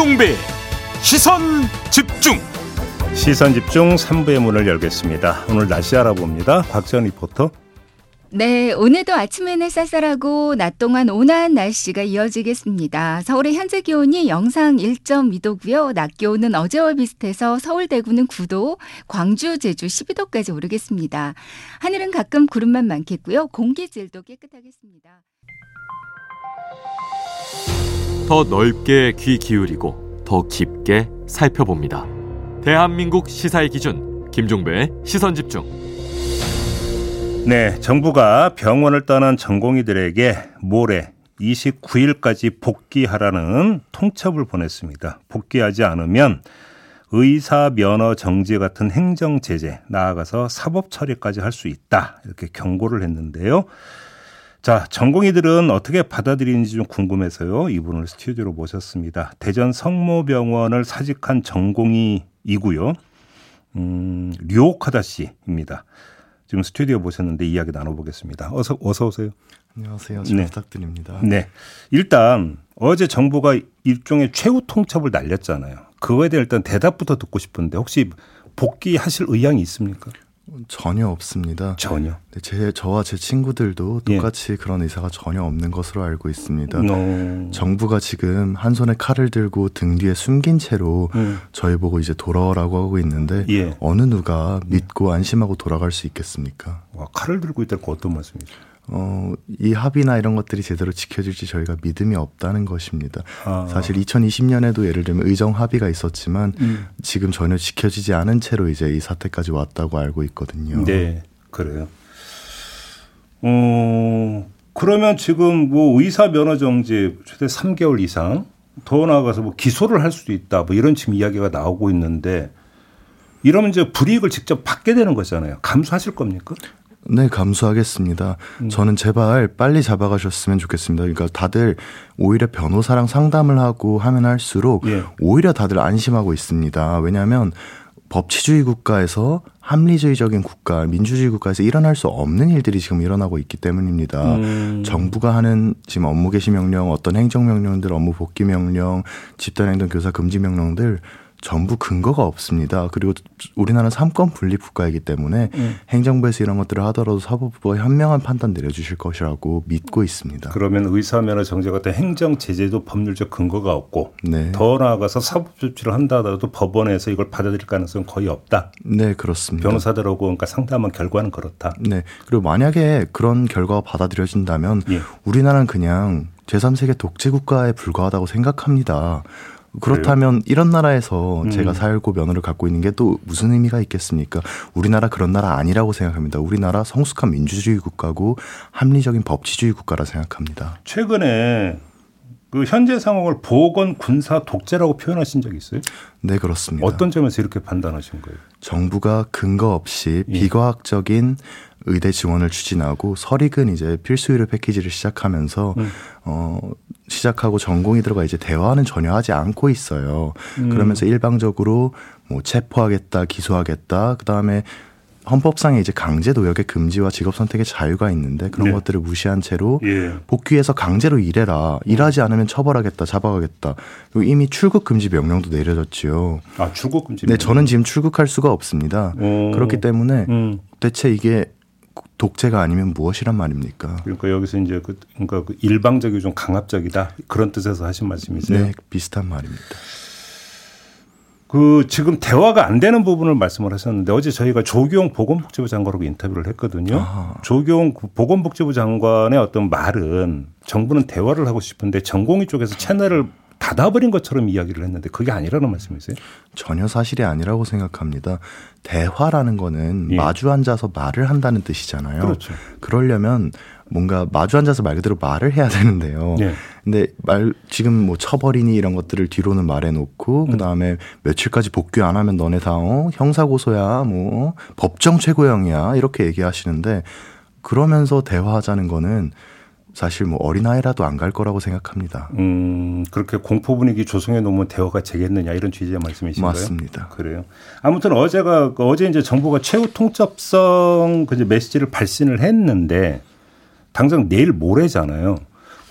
김종배 시선 집중 시선 집중 3부의 문을 열겠습니다. 오늘 날씨 알아봅니다. 박지원 리포터. 네, 오늘도 아침에는 쌀쌀하고 낮 동안 온화한 날씨가 이어지겠습니다. 서울의 현재 기온이 영상 1.2도고요. 낮 기온은 어제와 비슷해서 서울 대구는 9도, 광주 제주 12도까지 오르겠습니다. 하늘은 가끔 구름만 많겠고요. 공기질도 깨끗하겠습니다. 더 넓게 귀 기울이고 더 깊게 살펴봅니다. 대한민국 시사의 기준 김종배의 시선 집중. 네, 정부가 병원을 떠난 전공의들에게 모레 29일까지 복귀하라는 통첩을 보냈습니다. 복귀하지 않으면 의사 면허 정지 같은 행정 제재 나아가서 사법 처리까지 할 수 있다 이렇게 경고를 했는데요. 자, 전공의들은 어떻게 받아들이는지 좀 궁금해서요. 이분을 스튜디오로 모셨습니다. 대전 성모병원을 사직한 전공의이고요. 음, 류옥하다 씨입니다. 지금 스튜디오 모셨는데 이야기 나눠보겠습니다. 어서 어서 오세요. 안녕하세요. 잘 네. 부탁드립니다. 네. 일단 어제 정부가 일종의 최후 통첩을 날렸잖아요. 그거에 대한 일단 대답부터 듣고 싶은데 혹시 복귀하실 의향이 있습니까? 전혀 없습니다. 전혀. 네, 제 저와 제 친구들도 예. 똑같이 예. 그런 의사가 전혀 없는 것으로 알고 있습니다. 어. 정부가 지금 한 손에 칼을 들고 등 뒤에 숨긴 채로 음. 저희 보고 이제 돌아오라고 하고 있는데 예. 어느 누가 믿고 안심하고 돌아갈 수 있겠습니까? 와, 칼을 들고 있다는 어떤 말씀이죠? 어, 이 합의나 이런 것들이 제대로 지켜질지 저희가 믿음이 없다는 것입니다. 아. 사실 2020년에도 예를 들면 의정 합의가 있었지만 음. 지금 전혀 지켜지지 않은 채로 이제 이 사태까지 왔다고 알고 있거든요. 네, 그래요. 어, 그러면 지금 뭐 의사 면허 정지 최대 3개월 이상 더 나아가서 뭐 기소를 할 수도 있다 뭐 이런 지금 이야기가 나오고 있는데 이러면 이제 불이익을 직접 받게 되는 거잖아요. 감수하실 겁니까? 네, 감수하겠습니다. 음. 저는 제발 빨리 잡아가셨으면 좋겠습니다. 그러니까 다들 오히려 변호사랑 상담을 하고 하면 할수록 예. 오히려 다들 안심하고 있습니다. 왜냐하면 법치주의 국가에서 합리주의적인 국가, 민주주의 국가에서 일어날 수 없는 일들이 지금 일어나고 있기 때문입니다. 음. 정부가 하는 지금 업무 개시 명령, 어떤 행정 명령들, 업무 복귀 명령, 집단 행동 교사 금지 명령들 전부 근거가 없습니다. 그리고 우리나라는 삼권 분립 국가이기 때문에 음. 행정부에서 이런 것들을 하더라도 사법부가 현명한 판단 내려주실 것이라고 믿고 있습니다. 그러면 의사면허 정지 같은 행정 제재도 법률적 근거가 없고 네. 더 나아가서 사법 조치를 한다 하더라도 법원에서 이걸 받아들일 가능성은 거의 없다. 네, 그렇습니다. 변호사들하고 그러니까 상담한 결과는 그렇다. 네. 그리고 만약에 그런 결과가 받아들여진다면 예. 우리나라는 그냥 제3세계 독재 국가에 불과하다고 생각합니다. 그렇다면 이런 나라에서 음. 제가 살고 면허를 갖고 있는 게 또 무슨 의미가 있겠습니까? 우리나라 그런 나라 아니라고 생각합니다. 우리나라 성숙한 민주주의 국가고 합리적인 법치주의 국가라 생각합니다. 최근에 그 현재 상황을 보건 군사 독재라고 표현하신 적이 있어요? 네, 그렇습니다. 어떤 점에서 이렇게 판단하신 거예요? 정부가 근거 없이 예. 비과학적인 의대 지원을 추진하고 설익은 이제 필수 의료 패키지를 시작하면서 음. 어 시작하고 전공의들과 이제 대화는 전혀 하지 않고 있어요. 음. 그러면서 일방적으로 뭐 체포하겠다, 기소하겠다, 그 다음에 헌법상에 이제 강제 노역의 금지와 직업 선택의 자유가 있는데 그런 네. 것들을 무시한 채로 예. 복귀해서 강제로 일해라. 일하지 않으면 처벌하겠다, 잡아가겠다. 그리고 이미 출국 금지 명령도 내려졌지요. 아 출국 금지. 네, 저는 지금 출국할 수가 없습니다. 오. 그렇기 때문에 음. 대체 이게 독재가 아니면 무엇이란 말입니까? 그러니까 여기서 이제 그 그러니까 그 일방적이고 좀 강압적이다 그런 뜻에서 하신 말씀이세요? 네, 비슷한 말입니다. 그 지금 대화가 안 되는 부분을 말씀을 하셨는데 어제 저희가 조경 보건복지부 장관하고 인터뷰를 했거든요. 아. 조경 보건복지부 장관의 어떤 말은 정부는 대화를 하고 싶은데 전공의 쪽에서 채널을 닫아버린 것처럼 이야기를 했는데 그게 아니라는 말씀이세요? 전혀 사실이 아니라고 생각합니다. 대화라는 거는 예. 마주 앉아서 말을 한다는 뜻이잖아요. 그렇죠. 그러려면 뭔가 마주 앉아서 말 그대로 말을 해야 되는데요. 예. 근데 말 지금 뭐 처벌이니 이런 것들을 뒤로는 말해 놓고 음. 그 다음에 며칠까지 복귀 안 하면 너네 다 어, 형사 고소야 뭐 법정 최고형이야 이렇게 얘기하시는데 그러면서 대화하자는 거는 사실 뭐 어린아이라도 안 갈 거라고 생각합니다. 음, 그렇게 공포 분위기 조성해 놓으면 대화가 되겠느냐 이런 취지의 말씀이신가요? 맞습니다. 그래요. 아무튼 어제가 어제 이제 정부가 최후 통첩성 그 메시지를 발신을 했는데 당장 내일 모레잖아요.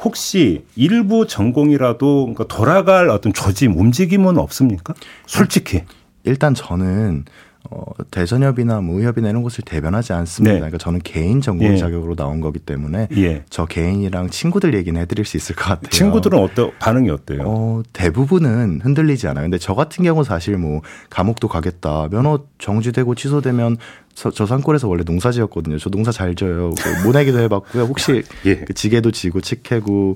혹시 일부 전공이라도 그러니까 돌아갈 어떤 조짐, 움직임은 없습니까? 솔직히. 일단 저는 어, 대전협이나 뭐 의협이나 이런 곳을 대변하지 않습니다. 네. 그러니까 저는 개인 전공 예. 자격으로 나온 거기 때문에 예. 저 개인이랑 친구들 얘기는 해드릴 수 있을 것 같아요. 친구들은 어때 반응이 어때요? 어, 대부분은 흔들리지 않아요. 근데 저 같은 경우 사실 뭐 감옥도 가겠다. 면허 정지되고 취소되면 저, 저 산골에서 원래 농사 지었거든요. 저 농사 잘 져요. 그 모내기도 해봤고요. 혹시 예. 그 지게도 지고 칙해고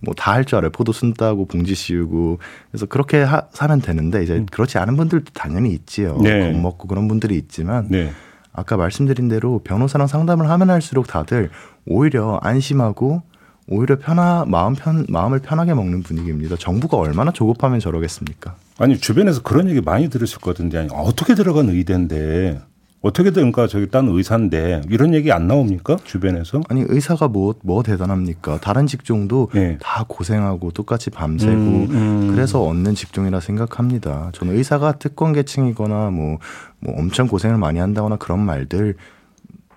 뭐 다 할 줄 알아요. 포도 순 따고 봉지 씌우고 그래서 그렇게 하, 사면 되는데 이제 그렇지 않은 분들도 당연히 있지요. 음. 네. 겁먹고 그런 분들이 있지만 네. 아까 말씀드린 대로 변호사랑 상담을 하면 할수록 다들 오히려 안심하고 오히려 편하 마음 편 마음을 편하게 먹는 분위기입니다. 정부가 얼마나 조급하면 저러겠습니까? 아니 주변에서 그런 얘기 많이 들으실 것 같은데 아니, 어떻게 들어간 의대인데 어떻게 된가 저기 딴 의사인데 이런 얘기 안 나옵니까 주변에서? 아니 의사가 뭐뭐 대단합니까? 다른 직종도 네. 다 고생하고 똑같이 밤새고 음, 음. 그래서 얻는 직종이라 생각합니다. 저는 의사가 특권 계층이거나 뭐, 뭐 엄청 고생을 많이 한다거나 그런 말들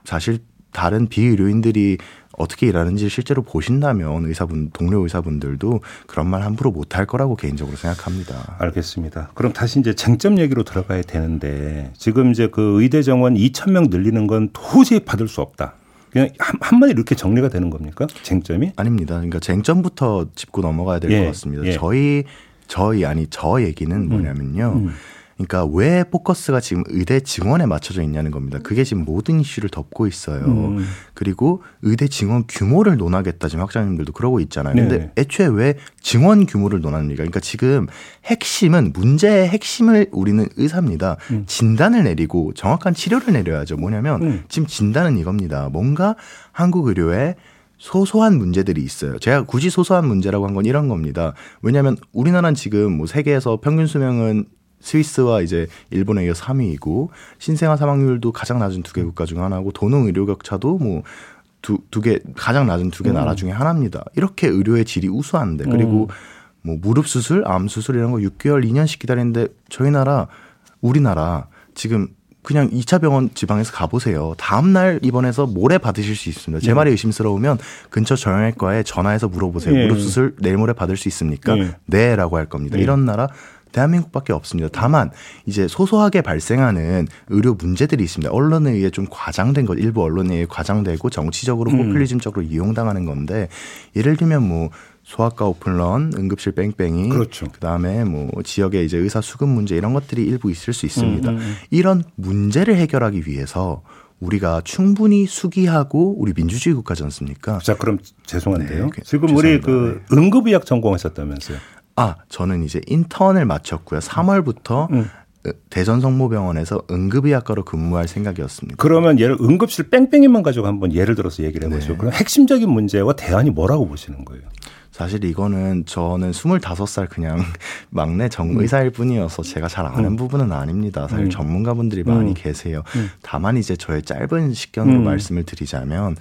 사실 다른 비의료인들이 어떻게 일하는지 실제로 보신다면 의사분 동료 의사분들도 그런 말 함부로 못할 거라고 개인적으로 생각합니다. 알겠습니다. 그럼 다시 이제 쟁점 얘기로 들어가야 되는데 지금 이제 그 의대 정원 2천 명 늘리는 건 도저히 받을 수 없다. 그냥 한, 한마디 이렇게 정리가 되는 겁니까? 쟁점이? 아닙니다. 그러니까 쟁점부터 짚고 넘어가야 될것 예, 같습니다. 예. 저희 저희 아니 저 얘기는 뭐냐면요. 음. 그러니까 왜 포커스가 지금 의대 증원에 맞춰져 있냐는 겁니다. 그게 지금 모든 이슈를 덮고 있어요. 음. 그리고 의대 증원 규모를 논하겠다 지금 학장님들도 그러고 있잖아요. 근데 네. 애초에 왜 증원 규모를 논합니까? 그러니까 지금 핵심은 문제의 핵심을 우리는 의사입니다. 진단을 내리고 정확한 치료를 내려야죠. 뭐냐면 음. 지금 진단은 이겁니다. 뭔가 한국 의료에 소소한 문제들이 있어요. 제가 굳이 소소한 문제라고 한 건 이런 겁니다. 왜냐하면 우리나라는 지금 뭐 세계에서 평균 수명은 스위스와 이제 일본에 이어 3위이고 신생아 사망률도 가장 낮은 두 개 국가 중 하나고 도농 의료 격차도 뭐 두 두 개 가장 낮은 두개 나라 중에 하나입니다. 이렇게 의료의 질이 우수한데 그리고 뭐 무릎 수술, 암 수술 이런 거 6개월, 2년씩 기다리는데 저희 나라 우리나라 지금 그냥 2차 병원 지방에서 가보세요. 다음날 입원해서 모레 받으실 수 있습니다. 제 말이 의심스러우면 근처 정형외과에 전화해서 물어보세요. 예. 무릎 수술 내일 모레 받을 수 있습니까? 예. 네. 라고 할 겁니다. 예. 이런 나라 대한민국밖에 없습니다. 다만 이제 소소하게 발생하는 의료 문제들이 있습니다. 언론에 의해 좀 과장된 것, 일부 언론에 의해 과장되고 정치적으로 음. 포퓰리즘적으로 이용당하는 건데 예를 들면 뭐 소아과 오픈런, 응급실 뺑뺑이, 그렇죠. 그다음에 뭐 지역의 이제 의사 수급 문제 이런 것들이 일부 있을 수 있습니다. 음, 음, 음. 이런 문제를 해결하기 위해서 우리가 충분히 수기하고 우리 민주주의 국가지 않습니까? 자 그럼 죄송한데요. 네, 그- 지금 우리 죄송합니다. 그 응급의학 전공하셨다면서요? 아, 저는 이제 인턴을 마쳤고요. 3월부터 음. 대전 성모병원에서 응급의학과로 근무할 생각이었습니다. 그러면 예를 응급실 뺑뺑이만 가지고 한번 예를 들어서 얘기를 해보죠. 네. 그럼 핵심적인 문제와 대안이 뭐라고 보시는 거예요? 사실 이거는 저는 25살 그냥 막내 정의사일 뿐이어서 제가 잘 아는 음. 부분은 아닙니다. 사실 음. 전문가분들이 많이 음. 계세요. 음. 다만 이제 저의 짧은 식견으로 음. 말씀을 드리자면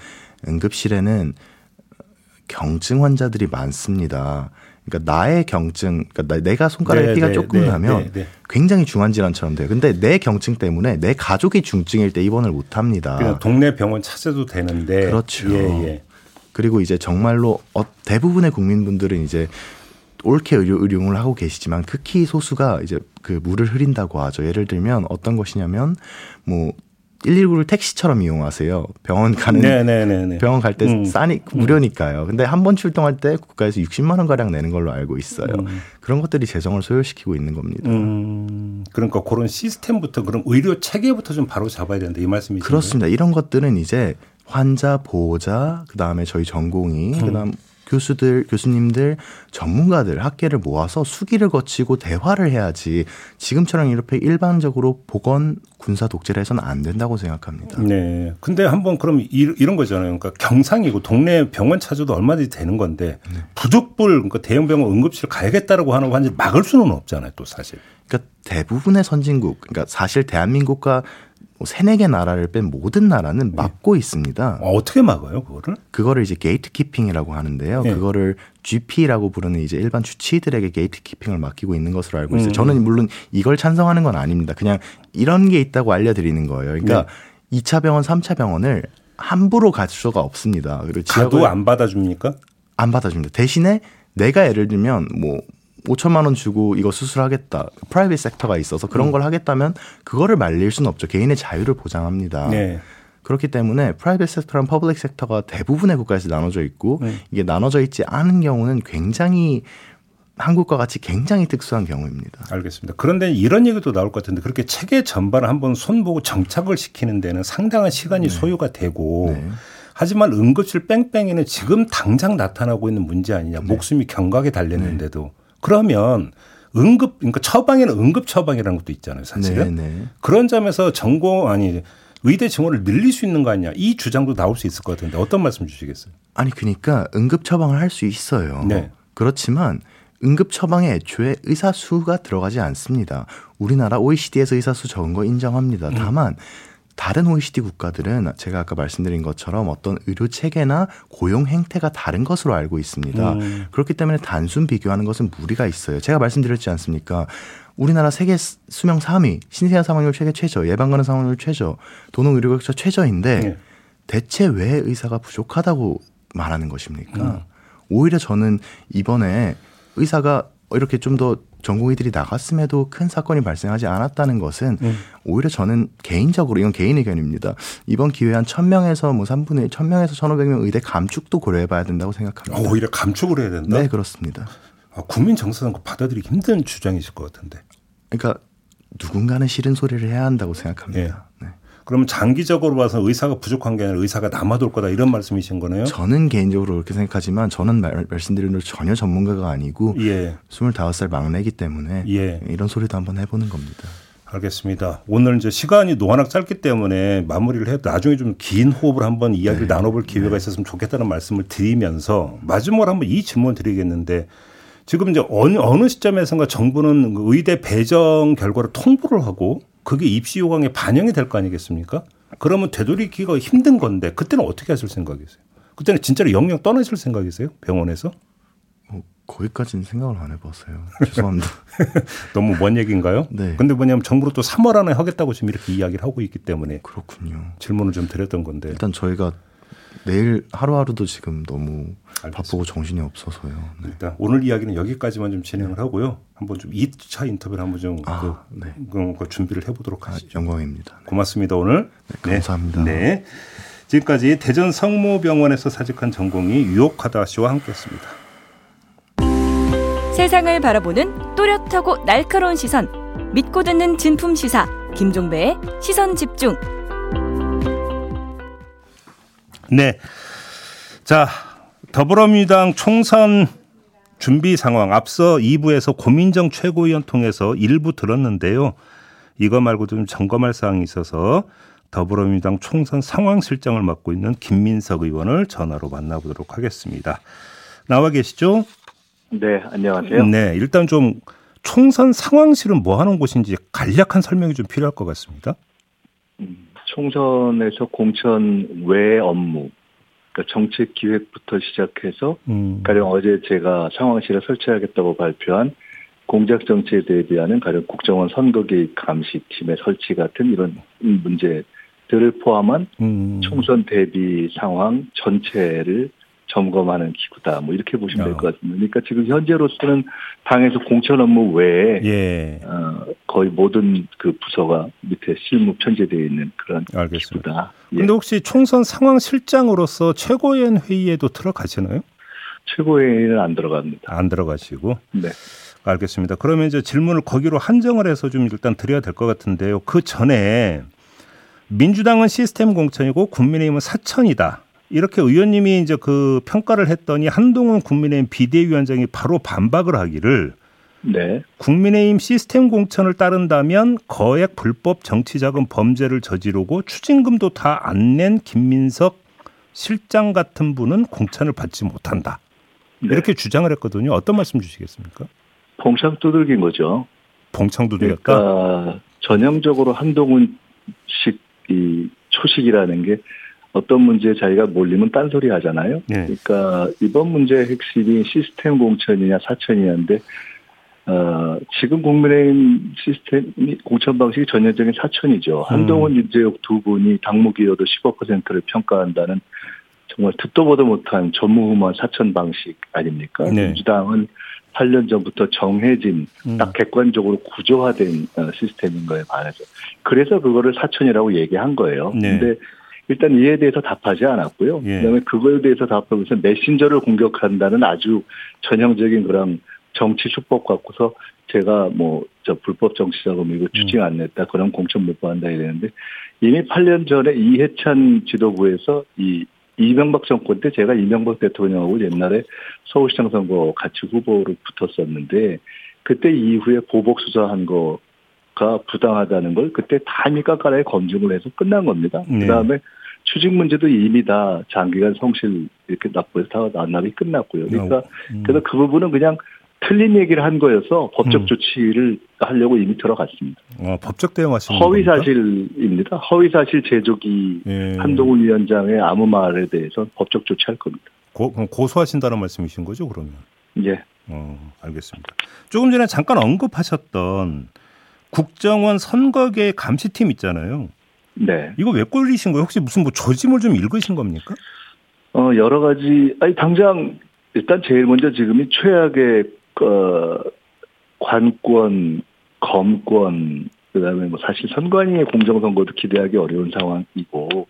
응급실에는 경증 환자들이 많습니다. 그러니까 나의 경증, 그러니까 나- 내가 손가락에 네, 피가 네, 조금 네, 나면 네, 네. 굉장히 중한 질환처럼 돼요. 근데 내 경증 때문에 내 가족이 중증일 때 입원을 못 합니다. 그냥 동네 병원 찾아도 되는데. 그렇죠. 예, 예. 그리고 이제 정말로 어, 대부분의 국민분들은 이제 옳게 의료, 의료를 하고 계시지만 극히 소수가 이제 그 물을 흐린다고 하죠. 예를 들면 어떤 것이냐면 뭐 119를 택시처럼 이용하세요. 병원 가는 네네네. 병원 갈때 음. 싸니 무료니까요. 근데 한 번 출동할 때 국가에서 60만 원 가량 내는 걸로 알고 있어요. 음. 그런 것들이 재정을 소요시키고 있는 겁니다. 음, 그러니까 그런 시스템부터 그런 의료 체계부터 좀 바로 잡아야 된다 이 말씀이신가요? 그렇습니다. 이런 것들은 이제 환자 보호자 그다음에 저희 전공의 음. 그다음 교수들 교수님들 전문가들 학계를 모아서 수기를 거치고 대화를 해야지 지금처럼 이렇게 일반적으로 보건 군사 독재를 해서는 안 된다고 생각합니다. 네. 근데 한번 그럼 이, 이런 거잖아요. 그러니까 경상이고 동네 병원 찾아도 얼마든지 되는 건데 네. 부족불 그러니까 대형 병원 응급실 가야겠다라고 하는 환자 막을 수는 없잖아요. 또 사실. 그러니까 대부분의 선진국 그러니까 사실 대한민국과 뭐 세네 개 나라를 뺀 모든 나라는 막고 있습니다. 어, 어떻게 막아요, 그거를? 그거를 이제 gate keeping이라고 하는데요. 네. 그거를 GP라고 부르는 이제 일반 주치의들에게 gate keeping을 맡기고 있는 것으로 알고 있어요. 음. 저는 물론 이걸 찬성하는 건 아닙니다. 그냥 이런 게 있다고 알려드리는 거예요. 그러니까 네. 이 2차 병원, 3차 병원을 함부로 갈 수가 없습니다. 그리고 가도 안 받아줍니까? 안 받아줍니다. 대신에 내가 예를 들면 뭐 5천만 원 주고 이거 수술하겠다. private sector가 있어서 그런 음. 걸 하겠다면 그거를 말릴 수는 없죠. 개인의 자유를 보장합니다. 네. 그렇기 때문에 private sector랑 public sector가 대부분의 국가에서 나눠져 있고 네. 이게 나눠져 있지 않은 경우는 굉장히 한국과 같이 굉장히 특수한 경우입니다. 알겠습니다. 그런데 이런 얘기도 나올 것 같은데 그렇게 체계 전반을 한번 손보고 정착을 시키는 데는 상당한 시간이 네. 소요가 되고 네. 하지만 응급실 뺑뺑이는 지금 당장 나타나고 있는 문제 아니냐. 네. 목숨이 경각에 달렸는데도. 네. 그러면 응급 그러니까 처방에는 응급 처방이라는 것도 있잖아요, 사실은. 네, 네. 그런 점에서 전공 아니 의대 증원을 늘릴 수 있는 거 아니냐 이 주장도 나올 수 있을 것 같은데 어떤 말씀 주시겠어요? 아니 그러니까 응급 처방을 할 수 있어요. 네. 그렇지만 응급 처방에 애초에 의사 수가 들어가지 않습니다. 우리나라 OECD에서 의사 수 적은 거 인정합니다. 음. 다만 음. 다른 OECD 국가들은 제가 아까 말씀드린 것처럼 어떤 의료 체계나 고용 행태가 다른 것으로 알고 있습니다. 음. 그렇기 때문에 단순 비교하는 것은 무리가 있어요. 제가 말씀드렸지 않습니까? 우리나라 세계 수명 3위, 신생아 사망률 세계 최저, 예방 가능 사망률 최저, 도농 의료 격차 최저인데 네. 대체 왜 의사가 부족하다고 말하는 것입니까? 음. 오히려 저는 이번에 의사가 이렇게 좀더 전공의들이 나갔음에도 큰 사건이 발생하지 않았다는 것은 음. 오히려 저는 개인적으로 이건 개인 의견입니다. 이번 기회에 한 1000명에서 뭐 3분의 1, 1000명에서 1500명 의대 감축도 고려해 봐야 된다고 생각합니다. 어, 오히려 감축을 해야 된다? 네, 그렇습니다. 아, 국민 정서상 받아들이기 힘든 주장이실 것 같은데. 그러니까 누군가는 싫은 소리를 해야 한다고 생각합니다. 네. 네. 그러면 장기적으로 봐서 의사가 부족한 게 아니라 의사가 남아돌 거다 이런 말씀이신 거네요? 저는 개인적으로 그렇게 생각하지만 저는 말, 말씀드린 대로 전혀 전문가가 아니고 예. 25살 막내기 때문에 예. 이런 소리도 한번 해보는 겁니다. 알겠습니다. 오늘 이제 시간이 노하나 짧기 때문에 마무리를 해도 나중에 좀 긴 호흡을 한번 이야기를 네. 나눠볼 기회가 네. 있었으면 좋겠다는 말씀을 드리면서 마지막으로 한번 이 질문 드리겠는데 지금 이제 어느, 어느 시점에선가 정부는 의대 배정 결과를 통보를 하고 그게 입시 요강에 반영이 될 거 아니겠습니까? 그러면 되돌이기가 힘든 건데 그때는 어떻게 하실 생각이세요? 그때는 진짜로 영영 떠나실 생각이세요? 병원에서? 어, 거기까지는 생각을 안 해봤어요. 죄송합니다. 너무 먼 얘기인가요? 네. 근데 뭐냐면 정부로 또 3월 안에 하겠다고 지금 이렇게 이야기를 하고 있기 때문에 그렇군요. 질문을 좀 드렸던 건데 일단 저희가 내일 하루하루도 지금 너무 알겠습니다. 바쁘고 정신이 없어서요. 네. 일단 오늘 이야기는 여기까지만 좀 진행을 하고요. 한번 좀 2차 인터뷰를 한번 좀 아, 그, 네. 그, 그 준비를 해보도록 아, 하시죠. 아, 영광입니다. 고맙습니다 오늘. 네, 감사합니다. 네. 네. 지금까지 대전 성모병원에서 사직한 전공이 유혹하다 씨와 함께했습니다. 세상을 바라보는 또렷하고 날카로운 시선, 믿고 듣는 진품 시사 김종배의 시선 집중. 네. 자, 더불어민주당 총선 준비 상황 앞서 2부에서 고민정 최고위원 통해서 일부 들었는데요. 이거 말고도 좀 점검할 사항이 있어서 더불어민주당 총선 상황 실장을 맡고 있는 김민석 의원을 전화로 만나보도록 하겠습니다. 나와 계시죠? 네, 안녕하세요. 네, 일단 좀 총선 상황실은 뭐 하는 곳인지 간략한 설명이 좀 필요할 것 같습니다. 음, 총선에서 공천 외 업무, 그러니까 정책 기획부터 시작해서 음. 가령 어제 제가 상황실을 설치하겠다고 발표한 공작 정치에 대비하는 가령 국정원 선거 개입 감시팀의 설치 같은 이런 문제들을 포함한 음. 총선 대비 상황 전체를 점검하는 기구다. 뭐 이렇게 보시면 될것 어. 같습니다. 그러니까 지금 현재로서는 당에서 공천 업무 외에 예. 어, 거의 모든 그 부서가 밑에 실무 편제되어 있는 그런 알겠습니다. 기구다. 그런데 예. 혹시 총선 상황 실장으로서 최고위원 회의에도 들어가시나요? 최고위원회는 안 들어갑니다. 안 들어가시고. 네. 알겠습니다. 그러면 이제 질문을 거기로 한정을 해서 좀 일단 드려야 될 것 같은데요. 그 전에 민주당은 시스템 공천이고 국민의힘은 사천이다. 이렇게 의원님이 이제 그 평가를 했더니 한동훈 국민의힘 비대위원장이 바로 반박을 하기를 네. 국민의힘 시스템 공천을 따른다면 거액 불법 정치자금 범죄를 저지르고 추징금도 다 안 낸 김민석 실장 같은 분은 공천을 받지 못한다. 네. 이렇게 주장을 했거든요. 어떤 말씀 주시겠습니까? 봉창 두들긴 거죠. 봉창 두들겼다. 그러니까 전형적으로 한동훈식 이 초식이라는 게 어떤 문제에 자기가 몰리면 딴소리 하잖아요. 네. 그러니까 이번 문제의 핵심이 시스템 공천이냐 사천이냐인데 어, 지금 국민의힘 시스템 공천 방식이 전형적인 사천이죠. 음. 한동훈, 윤재욱 두 분이 당무기여도 15%를 평가한다는 정말 듣도 보도 못한 전무후무한 사천 방식 아닙니까? 네. 민주당은 8년 전부터 정해진 음. 딱 객관적으로 구조화된 어, 시스템인 거에 반해서 그래서 그거를 사천이라고 얘기한 거예요. 네. 근데 일단 이에 대해서 답하지 않았고요. 예. 그다음에 그거에 대해서 답하면서 메신저를 공격한다는 아주 전형적인 그런 정치 수법 갖고서 제가 뭐 저 불법 정치 자금 이거 추징 안 냈다 그런 공천 못 받는다 이랬는데 이미 8년 전에 이해찬 지도부에서 이 이명박 정권 때 제가 이명박 대통령하고 옛날에 서울시장 선거 같이 후보로 붙었었는데 그때 이후에 보복 수사한 거 가 부당하다는 걸 그때 단위 깎아내 검증을 해서 끝난 겁니다. 네. 그다음에 추징 문제도 이미 다 장기간 성실 이렇게 납부해서 다 난납이 끝났고요. 그러니까 음. 그래서 그 부분은 그냥 틀린 얘기를 한 거여서 법적 음. 조치를 하려고 이미 들어갔습니다. 어, 법적 대응하시는 허위 사실입니다. 허위 사실 제조기 예. 한동훈 위원장의 아무 말에 대해서 법적 조치할 겁니다. 고, 고소하신다는 말씀이신 거죠, 그러면? 예. 어, 알겠습니다. 조금 전에 잠깐 언급하셨던 국정원 선거계 감시팀 있잖아요. 네. 이거 왜 꼴리신 거예요? 혹시 무슨 뭐 조짐을 좀 읽으신 겁니까? 어, 여러 가지, 아니, 당장, 일단 제일 먼저 지금이 최악의 어, 관권, 검권, 그 다음에 뭐 사실 선관위의 공정선거도 기대하기 어려운 상황이고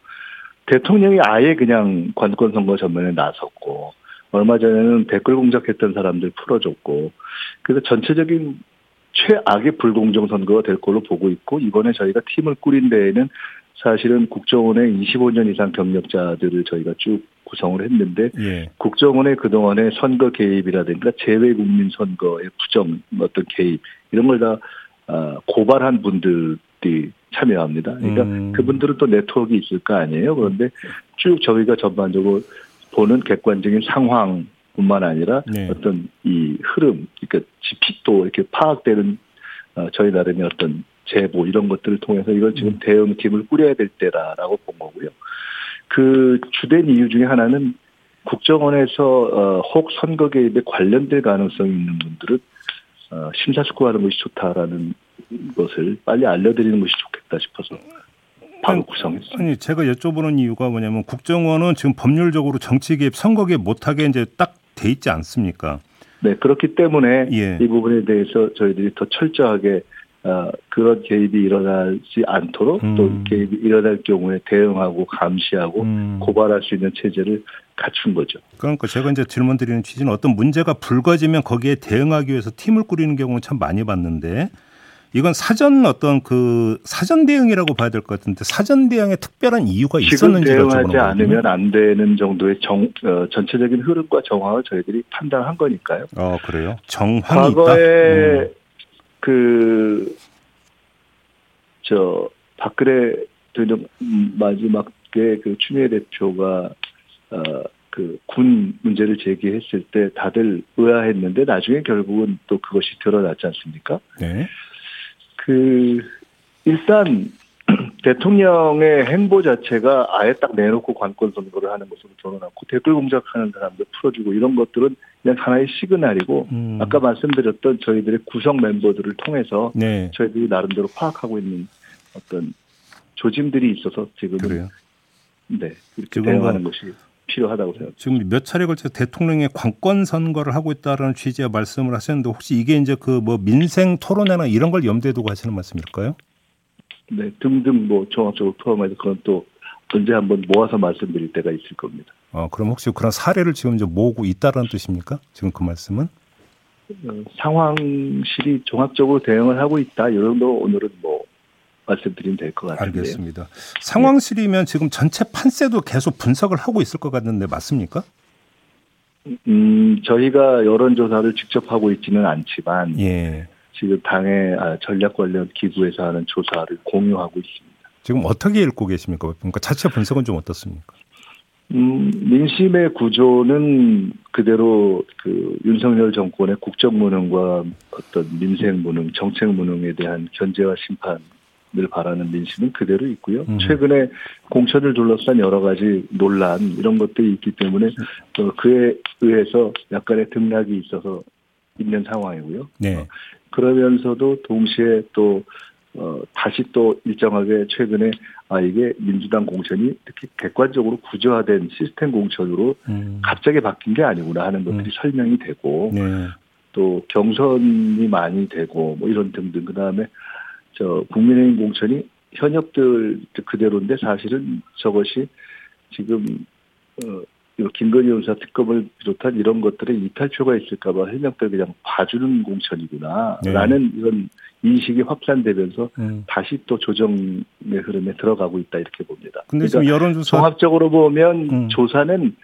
대통령이 아예 그냥 관권 선거 전면에 나섰고 얼마 전에는 댓글 공작했던 사람들 풀어줬고 그래서 전체적인 최악의 불공정 선거가 될 걸로 보고 있고 이번에 저희가 팀을 꾸린 데에는 사실은 국정원의 25년 이상 경력자들을 저희가 쭉 구성을 했는데 예. 국정원의 그동안의 선거 개입이라든가 재외국민 선거의 부정 어떤 개입 이런 걸다 아, 고발한 분들이 참여합니다. 그러니까 음. 그분들은 또 네트워크가 있을 거 아니에요. 그런데 쭉 저희가 전반적으로 보는 객관적인 상황 뿐만 아니라 네. 어떤 이 흐름, 그러니까 지피도 이렇게 파악되는 어, 저희 나름의 어떤 제보 이런 것들을 통해서 이걸 지금 음. 대응팀을 꾸려야 될 때라라고 본 거고요. 그 주된 이유 중에 하나는 국정원에서 어, 혹 선거 개입에 관련될 가능성이 있는 분들은 어, 심사숙고하는 것이 좋다라는 것을 빨리 알려드리는 것이 좋겠다 싶어서 바로 구성했습니다. 아니 제가 여쭤보는 이유가 뭐냐면 국정원은 지금 법률적으로 정치 개입, 선거 개입 못하게 이제 딱 돼 있지 않습니까? 네 그렇기 때문에 예. 이 부분에 대해서 저희들이 더 철저하게 어, 그런 개입이 일어나지 않도록 음. 또 개입이 일어날 경우에 대응하고 감시하고 음. 고발할 수 있는 체제를 갖춘 거죠. 그러니까 제가 이제 질문 드리는 취지는 어떤 문제가 불거지면 거기에 대응하기 위해서 팀을 꾸리는 경우는 참 많이 봤는데 이건 사전 어떤 그 사전 대응이라고 봐야 될 것 같은데 사전 대응에 특별한 이유가 있었는지 대응하지 않으면 안 되는 정도의 정 어, 전체적인 흐름과 정황을 저희들이 판단한 거니까요. 어 그래요? 정황이 과거에 있다. 음. 그, 저, 박근혜 대통령 마지막에 그 추미애 대표가, 어, 그군 문제를 제기했을 때 다들 의아했는데 나중에 결국은 또 그것이 드러났지 않습니까? 네. 그, 일단 대통령의 행보 자체가 아예 딱 내놓고 관권 선거를 하는 것으로 드러났고 댓글 공작하는 사람들 풀어주고 이런 것들은 그냥 하나의 시그널이고 음. 아까 말씀드렸던 저희들의 구성 member들을 통해서 네. 저희들이 나름대로 파악하고 있는 어떤 조짐들이 있어서 지금은 그래요? 네 이렇게 대응하는 뭐 것이 필요하다고 생각합니다. 지금 몇 차례 걸쳐 대통령의 관권 선거를 하고 있다는 취지의 말씀을 하셨는데 혹시 이게 이제 그 뭐 민생 토론회나 이런 걸 염두에 두고 하시는 말씀일까요? 네, 등등 뭐 종합적으로 포함해서 그건 또 언제 한번 모아서 말씀드릴 때가 있을 겁니다. 어, 그럼 혹시 그런 사례를 지금 이제 모으고 있다는 뜻입니까? 지금 그 말씀은? 어, 상황실이 종합적으로 대응을 하고 있다. 이 정도 오늘은 뭐 말씀드리면 될 것 같은데요. 알겠습니다. 상황실이면 지금 전체 판세도 계속 분석을 하고 있을 것 같은데 맞습니까? 음, 저희가 여론조사를 직접 하고 있지는 않지만 예. 지금 당의 아, 전략 관련 기구에서 하는 조사를 공유하고 있습니다. 지금 어떻게 읽고 계십니까? 그러니까 자체 분석은 좀 어떻습니까? 음, 민심의 구조는 그대로 그 윤석열 정권의 국정 무능과 어떤 민생 무능, 정책 무능에 대한 견제와 심판 을 바라는 민심은 그대로 있고요. 음. 최근에 공천을 둘러싼 여러 가지 논란 이런 것들이 있기 때문에 어, 그에 의해서 약간의 등락이 있어서 있는 상황이고요. 네. 어, 그러면서도 동시에 또 어, 다시 또 일정하게 최근에 아 이게 민주당 공천이 이렇게 객관적으로 구조화된 시스템 공천으로 음. 갑자기 바뀐 게 아니구나 하는 것들이 음. 설명이 되고 네. 또 경선이 많이 되고 뭐 이런 등등 그 다음에 저 국민의힘 공천이 현역들 그대로인데 사실은 저것이 지금 어 김건희 여사 특검을 비롯한 이런 것들에 이탈표가 있을까봐 현역들 그냥 봐주는 공천이구나라는 네. 이런 인식이 확산되면서 음. 다시 또 조정의 흐름에 들어가고 있다 이렇게 봅니다. 근데 그러니까 지금 여론조사 종합적으로 보면 음. 조사는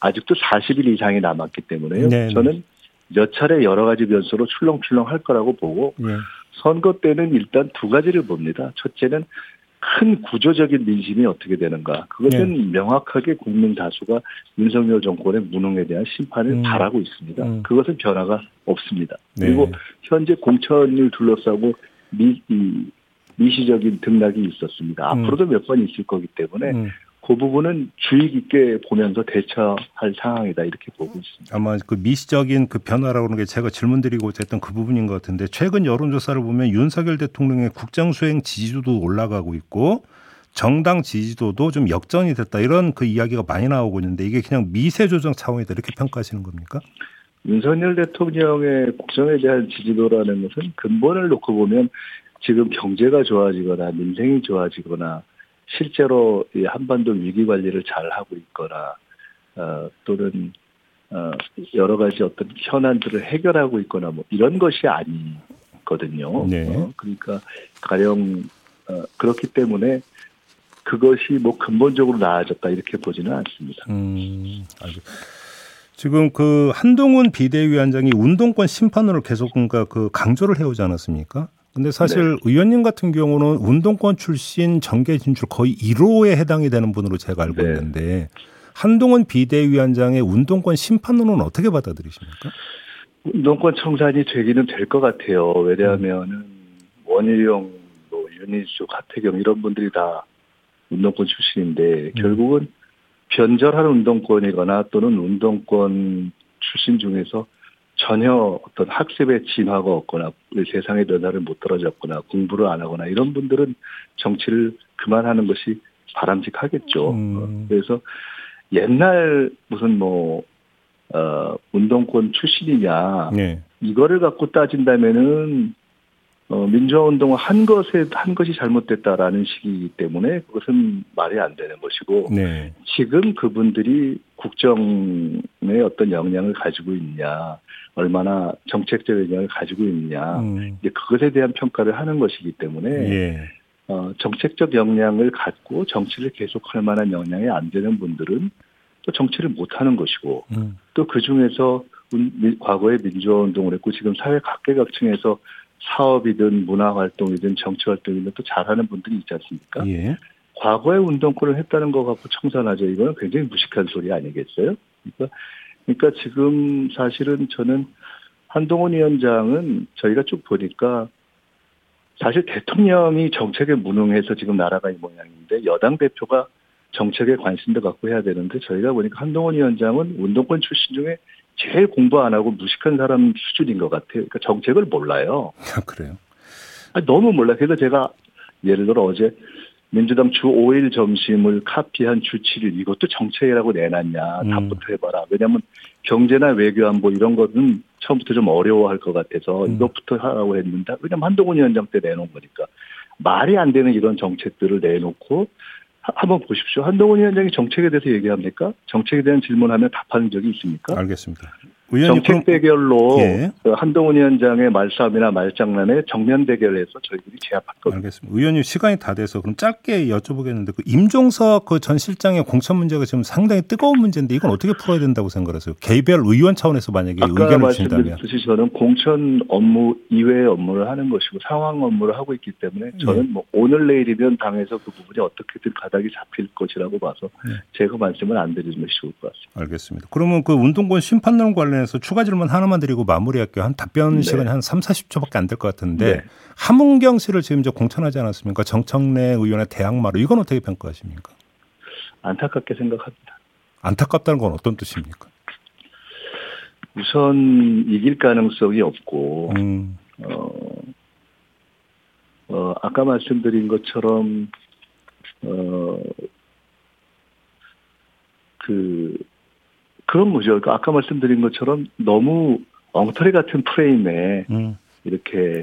아직도 40일 이상이 남았기 때문에요. 네, 네. 저는 몇 차례 여러 가지 변수로 출렁출렁 할 거라고 보고 네. 선거 때는 일단 두 가지를 봅니다. 첫째는 큰 구조적인 민심이 어떻게 되는가. 그것은 네. 명확하게 국민 다수가 윤석열 정권의 무능에 대한 심판을 음. 바라고 있습니다. 음. 그것은 변화가 없습니다. 네. 그리고 현재 공천을 둘러싸고 미, 이, 미시적인 등락이 있었습니다. 음. 앞으로도 몇 번 있을 거기 때문에 음. 그 부분은 주의 깊게 보면서 대처할 상황이다 이렇게 보고 있습니다. 아마 그 미시적인 그 변화라고 하는 게 제가 질문드리고자 했던 그 부분인 것 같은데 최근 여론조사를 보면 윤석열 대통령의 국정 수행 지지도도 올라가고 있고 정당 지지도도 좀 역전이 됐다 이런 그 이야기가 많이 나오고 있는데 이게 그냥 미세 조정 차원이다 이렇게 평가하시는 겁니까? 윤석열 대통령의 국정에 대한 지지도라는 것은 근본을 놓고 보면 지금 경제가 좋아지거나 민생이 좋아지거나 실제로 이 한반도 위기 관리를 잘 하고 있거나 어, 또는 어, 여러 가지 어떤 현안들을 해결하고 있거나 뭐 이런 것이 아니거든요. 네. 어, 그러니까 가령 어, 그렇기 때문에 그것이 뭐 근본적으로 나아졌다 이렇게 보지는 않습니다. 음, 아주. 지금 그 한동훈 비대위원장이 운동권 심판으로 계속 뭔가 그 강조를 해오지 않았습니까? 근데 사실 네. 의원님 같은 경우는 운동권 출신 정계 진출 거의 1호에 해당이 되는 분으로 제가 알고 네. 있는데 한동훈 비대위원장의 운동권 심판론은 어떻게 받아들이십니까? 운동권 청산이 되기는 될 것 같아요. 왜냐하면은 음. 원희룡, 뭐 윤희수, 가태경 이런 분들이 다 운동권 출신인데 음. 결국은 변절하는 운동권이거나 또는 운동권 출신 중에서 전혀 어떤 학습의 진화가 없거나 세상의 변화를 못 떨어졌거나 공부를 안 하거나 이런 분들은 정치를 그만하는 것이 바람직하겠죠. 음. 그래서 옛날 무슨 뭐, 어, 운동권 출신이냐. 네. 이거를 갖고 따진다면은, 어, 민주화운동을 한 것에, 한 것이 잘못됐다라는 식이기 때문에 그것은 말이 안 되는 것이고. 네. 지금 그분들이 국정에 어떤 역량을 가지고 있냐. 얼마나 정책적 영향을 가지고 있느냐 음. 이제 그것에 대한 평가를 하는 것이기 때문에 예. 어, 정책적 역량을 갖고 정치를 계속할 만한 역량이 안 되는 분들은 또 정치를 못 하는 것이고 음. 또그 중에서 과거에 민주화 운동을 했고 지금 사회 각계각층에서 사업이든 문화 활동이든 정치 활동이든 또 잘하는 분들이 있지 않습니까? 예. 과거에 운동권을 했다는 거 갖고 청산하죠. 이거는 굉장히 무식한 소리 아니겠어요? 그러니까 그러니까 지금 사실은 저는 한동훈 위원장은 저희가 쭉 보니까 사실 대통령이 정책에 무능해서 지금 나라가 이 모양인데 여당 대표가 정책에 관심도 갖고 해야 되는데 저희가 보니까 한동훈 위원장은 운동권 출신 중에 제일 공부 안 하고 무식한 사람 수준인 것 같아요. 그러니까 정책을 몰라요. 아, 그래요? 아니, 너무 몰라요. 그래서 제가 예를 들어 어제 민주당 주 5일 점심을 카피한 주 7일 이것도 정책이라고 내놨냐 음. 답부터 해봐라. 왜냐하면 경제나 외교안보 이런 것은 처음부터 좀 어려워할 것 같아서 음. 이것부터 하라고 했는데 왜냐면 한동훈 위원장 때 내놓은 거니까 말이 안 되는 이런 정책들을 내놓고 한번 보십시오. 한동훈 위원장이 정책에 대해서 얘기합니까? 정책에 대한 질문하면 답하는 적이 있습니까? 알겠습니다. 정책 대결로 예. 그 한동훈 위원장의 말싸움이나 말장난에 정면 대결해서 저희들이 제압할 겁니다. 알겠습니다. 의원님 시간이 다 돼서 그럼 짧게 여쭤보겠는데 그 임종석 그 전 실장의 공천 문제가 지금 상당히 뜨거운 문제인데 이건 어떻게 풀어야 된다고 생각하세요? 개별 의원 차원에서 만약에 의견을 주신다면. 말씀드렸듯이 저는 공천 업무 이외의 업무를 하는 것이고 상황 업무를 하고 있기 때문에 저는 네. 뭐 오늘 내일이면 당에서 그 부분이 어떻게든 가닥이 잡힐 것이라고 봐서 네. 제가 말씀을 안 드리는 것이 좋을 것 같습니다. 알겠습니다. 그러면 그 운동권 심판론 관련 관련해서 추가 질문 하나만 드리고 마무리할게요. 한 답변 네. 시간이 한 3, 40초밖에 안 될 것 같은데 네. 함은경 씨를 지금 저 공천하지 않았습니까? 정청래 의원의 대항마로 이건 어떻게 평가하십니까? 안타깝게 생각합니다. 안타깝다는 건 어떤 뜻입니까? 우선 이길 가능성이 없고 음. 어, 어, 아까 말씀드린 것처럼 어, 그, 그런 거죠. 아까 말씀드린 것처럼 너무 엉터리 같은 프레임에 음. 이렇게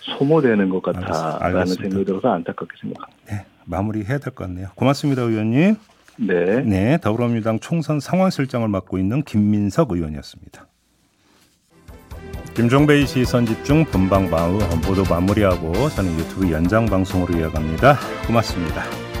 소모되는 것 같다라는 생각이 들어서 안타깝게 생각합니다. 네, 마무리해야 될 것 같네요. 고맙습니다, 의원님. 네. 네, 더불어민주당 총선 상황실장을 맡고 있는 김민석 의원이었습니다. 김종배의 시선 집중 본방 마우 모두 마무리하고 저는 유튜브 연장 방송으로 이어갑니다. 고맙습니다.